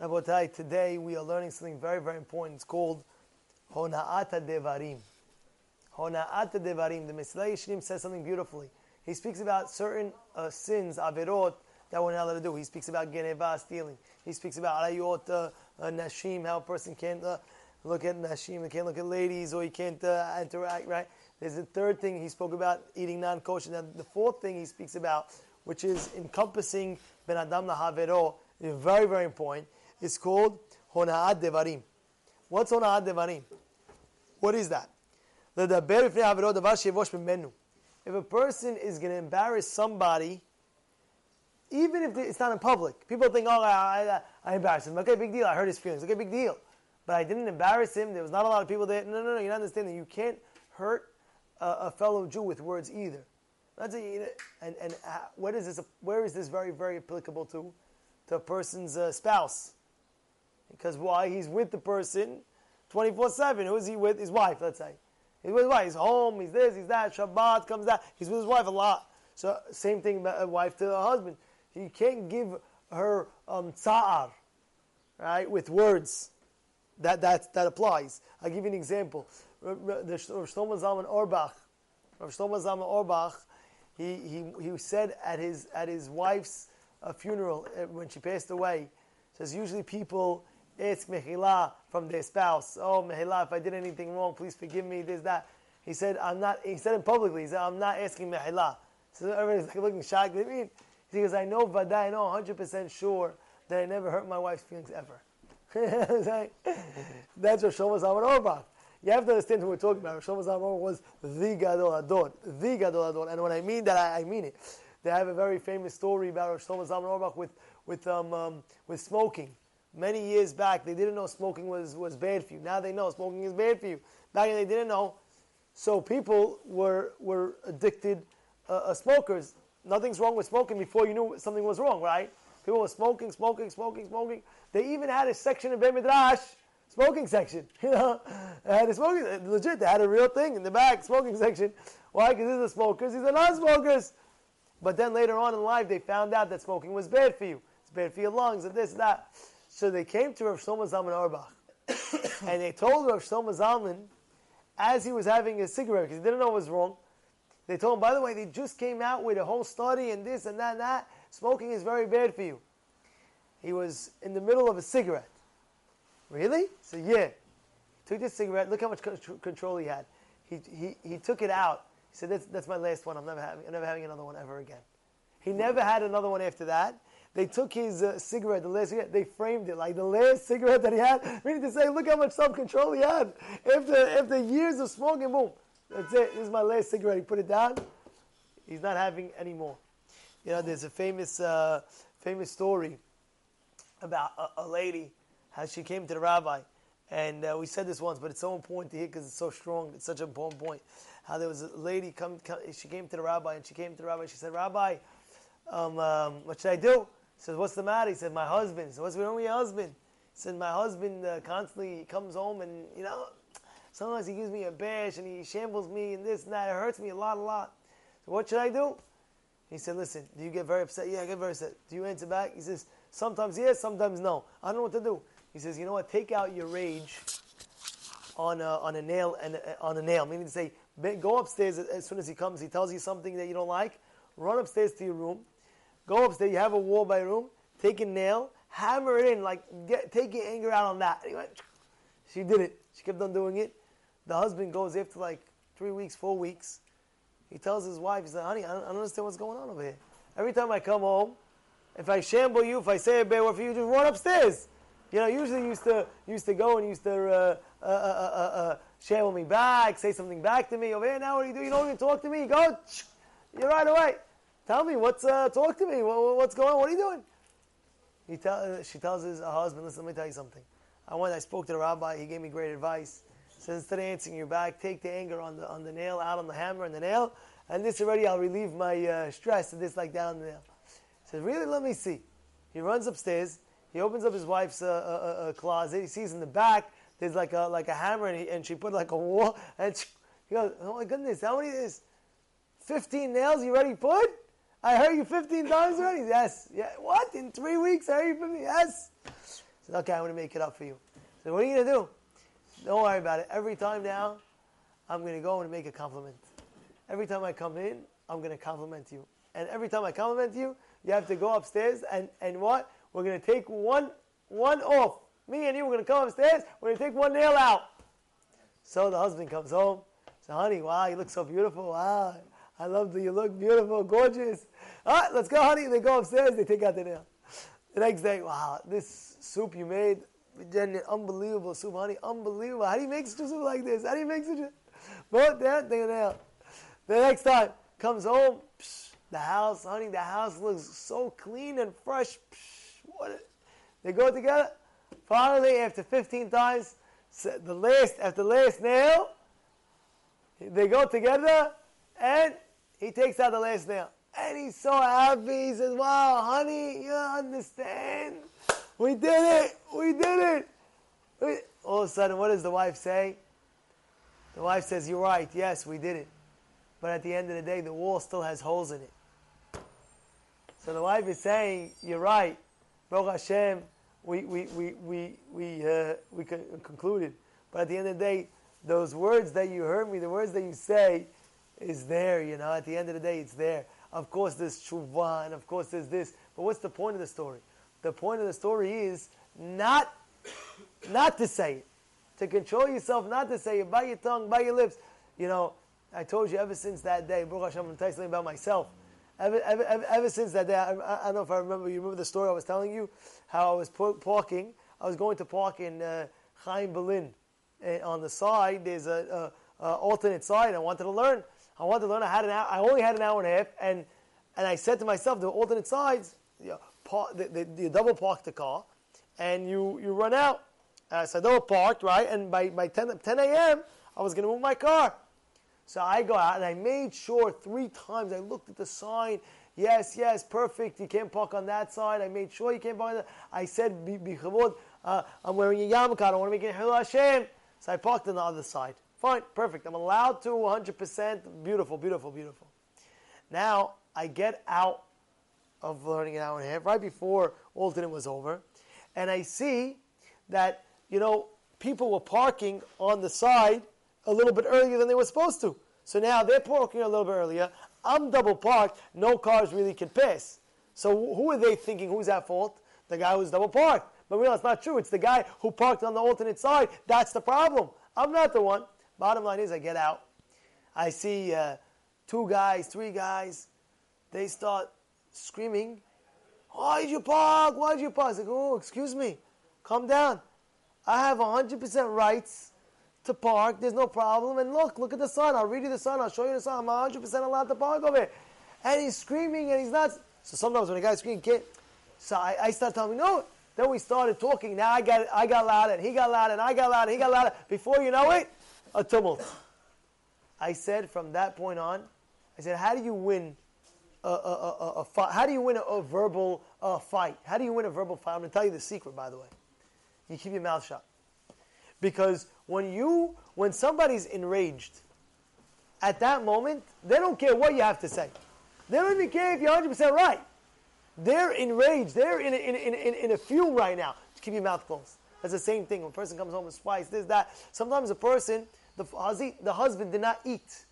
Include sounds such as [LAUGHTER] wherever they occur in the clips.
Rabotai, today we are learning something very, very important. It's called Hona'ata Devarim. Hona'ata Devarim. The Mesilat Yesharim says something beautifully. He speaks about certain uh, sins, averot, that we're not allowed to do. He speaks about geneva, stealing. He speaks about arayot, uh, uh, nashim, how a person can't uh, look at nashim, he can't look at ladies, or he can't uh, interact, right? There's a third thing he spoke about, eating non-kosher. Now, the fourth thing he speaks about, which is encompassing ben adam lahavero, is very, very important. It's called hona'ad devarim. What's hona'ad devarim? What is that? If a person is going to embarrass somebody, even if it's not in public, people think, oh, I, I, I embarrassed him. Okay, big deal. I hurt his feelings. Okay, big deal. But I didn't embarrass him. There was not a lot of people there. No, no, no. You understand that you can't hurt a, a fellow Jew with words either. That's a, and and uh, where is this? Where is this very very applicable to? To a person's uh, spouse, because why? He's with the person, twenty four seven. Who is he with? His wife. Let's say. He's with his wife. He's home. He's this. He's that. Shabbat comes that. He's with his wife a lot. So same thing a wife to a husband. He can't give her um, tsa'ar, right, with words. That, that, that applies. I'll give you an example. The Shlomo Zalman Auerbach, Rav Shlomo Zalman Auerbach, he, he, he said at his, at his wife's uh, funeral uh, when she passed away, says usually people ask mehila from their spouse. Oh, mehila, if I did anything wrong, please forgive me. This that. He said, I'm not. He said it publicly. He said, I'm not asking mehila. So everybody's like looking shocked. What do you mean? He goes, I know Vada, I know 100% sure that I never hurt my wife's feelings ever. [LAUGHS] That's what Shlomo Zalman Auerbach. You have to understand who we're talking about. Shlomo Zalman was the Gadol Hador. The Gadol Hador. And when I mean that, I, I, mean it. They have a very famous story about Shlomo Zalman Auerbach with, with, um, um, with smoking. Many years back, they didn't know smoking was, was bad for you. Now they know smoking is bad for you. Back then they didn't know. So people were, were addicted, uh, uh, smokers nothing's wrong with smoking before you knew something was wrong, right? People were smoking, smoking, smoking, smoking. They even had a section in Beit Midrash, smoking section. [LAUGHS] You know, they had a smoking, legit. They had a real thing in the back, smoking section. Why? Because these are smokers, these are non-smokers. But then later on in life, they found out that smoking was bad for you. It's bad for your lungs and this and that. So they came to Rav Shlomo Zalman Auerbach, [COUGHS] and they told Rav Shlomo Zalman as he was having a cigarette because he didn't know what was wrong. They told him, by the way, they just came out with a whole study and this and that and that. Smoking is very bad for you. He was in the middle of a cigarette. Really? So yeah. Took this cigarette. Look how much control he had. He, he, he took it out. He said, that's, that's my last one. I'm never, having, I'm never having another one ever again. He never had another one after that. They took his uh, cigarette, the last cigarette, they framed it like the last cigarette that he had. Meaning to say, look how much self control he had. After, after years of smoking, boom, that's it. This is my last cigarette. He put it down. He's not having any more. You know, there's a famous, uh, famous story about a, a, lady, how she came to the rabbi. And uh, we said this once, but it's so important to hear because it's so strong. It's such an important point. How there was a lady come, come she came to the rabbi, and she came to the rabbi. She said, "Rabbi, um, um, what should I do?" Said, "What's the matter?" He said, "My husband." Said, "What's wrong with your husband?" He said, "My husband uh, constantly comes home and you know Sometimes he gives me a bash and he shambles me and this and that. It hurts me a lot, a lot. So what should I do? He said, listen, do you get very upset? Yeah, I get very upset. Do you answer back? He says, sometimes yes, sometimes no. I don't know what to do. He says, you know what? Take out your rage on a, on a nail and uh, on a nail. Meaning to say, go upstairs as soon as he comes. He tells you something that you don't like. Run upstairs to your room. Go upstairs. You have a wall by room. Take a nail, hammer it in, like get, take your anger out on that. Went, [TSK] she did it. She kept on doing it. The husband goes after like three weeks, four weeks. He tells his wife, he said, honey, I don't, understand what's going on over here. Every time I come home, if I shamble you, if I say a bad word for you, just run upstairs. You know, usually used to used to go and used to uh, uh, uh, uh, uh shamble me back, say something back to me. Over here now, what do you do? You don't even talk to me. You go, [TSK] you're right away. Tell me what's uh, talk to me. What, what's going on? What are you doing? He tell, she tells his husband, listen, let me tell you something. I went, I spoke to the rabbi. He gave me great advice. So instead of answering you back, take the anger on the on the nail, out on the hammer and the nail, and this already I'll relieve my uh, stress and this like down on the nail. He says, really, let me see. He runs upstairs. He opens up his wife's uh, uh, uh, uh closet. He sees in the back there's like a like a hammer, and, he, and she put like a wall. And she, he goes, "Oh my goodness, how many is? Fifteen nails you already put? I heard you fifteen times already. Yes, yeah. What in three weeks? I heard you fifteen. Yes. said, okay, I'm going to make it up for you. So what are you going to do? Don't worry about it. Every time now, I'm going to go and make a compliment. Every time I come in, I'm going to compliment you. And every time I compliment you, you have to go upstairs and, and what? We're going to take one, one off. Me and you, we're going to come upstairs. We're going to take one nail out. So the husband comes home. So, honey, wow, you look so beautiful. Wow, I love that you look beautiful, gorgeous. All right, let's go, honey. They go upstairs. They take out the nail. The next day, wow, this soup you made, unbelievable soup, honey, unbelievable. How do you make such a soup like this? How do you make such a... Both that, they nail. The next time, comes home, psh, the house, honey, the house looks so clean and fresh. Psh, what? They go together. Finally, after 15 times, the last, after last nail, they go together, and he takes out the last nail. And he's so happy. He says, Wow, honey, you understand? We did it! We did it! All of a sudden, what does the wife say? The wife says, You're right, yes, we did it. But at the end of the day, the wall still has holes in it. So the wife is saying, You're right. Baruch Hashem, we, we, we, we, we, uh, we concluded. But at the end of the day, those words that you heard me, the words that you say, is there, you know. At the end of the day, it's there. Of course, there's tshuva, and of course, there's this. But what's the point of the story? The point of the story is not, not to say it. To control yourself, not to say it by your tongue, by your lips. You know, I told you ever since that day, Baruch Hashem, I'm telling you something about myself. Ever, ever, ever, ever since that day, I, I, don't know if I remember, you remember the story I was telling you? How I was parking, I was going to park in uh, Chaim Berlin. And on the side, there's a, a, a, alternate side. I wanted to learn. I wanted to learn. I had an hour, I only had an hour and a half, and and I said to myself, the alternate sides, you, know, park, the, the, you double park the car, and you you run out. Uh, so I double parked right, and by by 10, 10 a.m. I was going to move my car. So I go out and I made sure three times. I looked at the sign. Yes, yes, perfect. You can't park on that side. I made sure you can't park on that. I said, uh, I'm wearing a yarmulke. I don't want to make it Hashem. So I parked on the other side. Fine, perfect. I'm allowed to 100%. Beautiful, beautiful, beautiful. Now I get out of learning an hour and a half right before alternate was over, and I see that you know people were parking on the side a little bit earlier than they were supposed to. So now they're parking a little bit earlier. I'm double parked. No cars really can pass. So who are they thinking? Who's at fault? The guy who's double parked. But realize it's not true. It's the guy who parked on the alternate side. That's the problem. I'm not the one. Bottom line is, I get out. I see uh, two guys, three guys. They start screaming, Why did you park? Why did you park? I say, Oh, excuse me. Calm down. I have 100% rights to park. There's no problem. And look, look at the sun. I'll read you the sun. I'll show you the sun. I'm 100% allowed to park over here. And he's screaming and he's not. So sometimes when a guy's screaming, kid. So I, I start telling him, no. Then we started talking. Now I got, I got loud and he got loud and I got loud and he got loud. Before you know it, a tumult. I said from that point on, I said, how do you win a, a, a, a fight? How do you win a, verbal uh, fight? How do you win a verbal fight? I'm going to tell you the secret, by the way. You keep your mouth shut. Because when you, when somebody's enraged, at that moment, they don't care what you have to say. They don't even care if you're 100% right. They're enraged. They're in a, in, in, in, in a fume right now. Just keep your mouth closed. That's the same thing. When a person comes home and spice, this, that. Sometimes a person, the, the husband did not eat.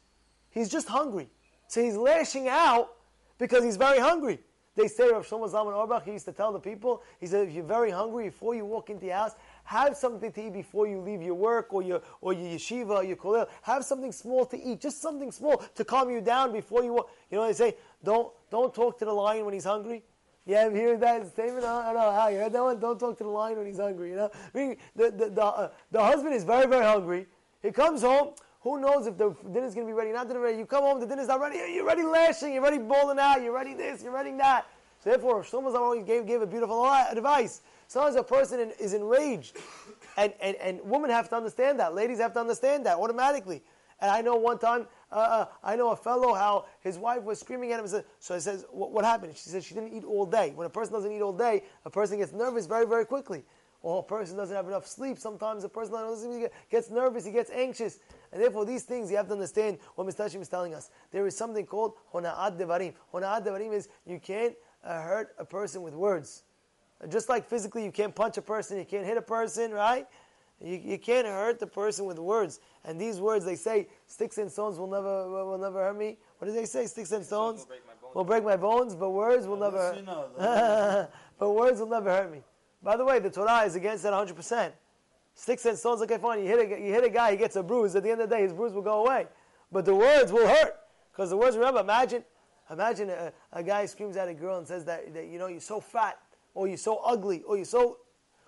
He's just hungry. So he's lashing out because he's very hungry. They say, Rav Shlomo Zalman Auerbach, he used to tell the people, he said, if you're very hungry, before you walk into the house, have something to eat before you leave your work or your, or your yeshiva or your kollel. Have something small to eat, just something small to calm you down before you walk. You know, they say, don't, don't talk to the lion when he's hungry. Yeah, you heard that statement? I don't know how you heard that one. Don't talk to the lion when he's hungry. You know, I mean, the the the, uh, the husband is very very hungry. He comes home. Who knows if the dinner's going to be ready? Not dinner ready. You come home, the dinner's not ready. You're ready lashing. You're ready bawling out. You're ready this. You're ready that. So therefore, Shlomo always gave gave a beautiful advice. Sometimes a person is enraged, and, and and women have to understand that. Ladies have to understand that automatically. And I know one time, uh, uh, I know a fellow how his wife was screaming at him. So he says, what, what, happened? She said she didn't eat all day. When a person doesn't eat all day, a person gets nervous very, very quickly. Or a person doesn't have enough sleep. Sometimes a person gets nervous, he gets anxious. And therefore, these things you have to understand what Mr. Hashim is telling us. There is something called hona'ad devarim. Hona'ad devarim is you can't uh, hurt a person with words. Just like physically, you can't punch a person, you can't hit a person, right? You, you can't hurt the person with words. And these words, they say, sticks and stones will never will never hurt me. What do they say? Sticks and stones will break my bones, but words will never. You know, [LAUGHS] but words will never hurt me. By the way, the Torah is against that 100 percent. Sticks and stones, okay, fine. You hit a you hit a guy, he gets a bruise. At the end of the day, his bruise will go away. But the words will hurt because the words. Remember, imagine, imagine a, a guy screams at a girl and says that, that you know you're so fat, or you're so ugly, or you're so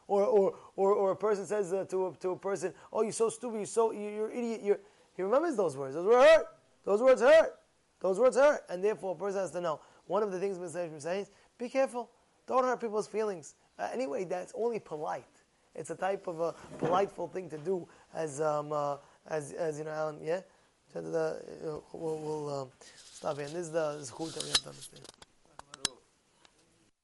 or, or, or, or a person says uh, to, a, to a person, oh, you're so stupid, you're so, you're, an idiot. You're, he remembers those words. Those words hurt. Those words hurt. Those words hurt. And therefore, a person has to know. One of the things Mr. says, be careful. Don't hurt people's feelings. Uh, anyway, that's only polite. It's a type of a politeful thing to do, as um, uh, as as you know, Alan. Yeah, uh, we'll, we'll um, stop here. And this is the zchut that we have to understand.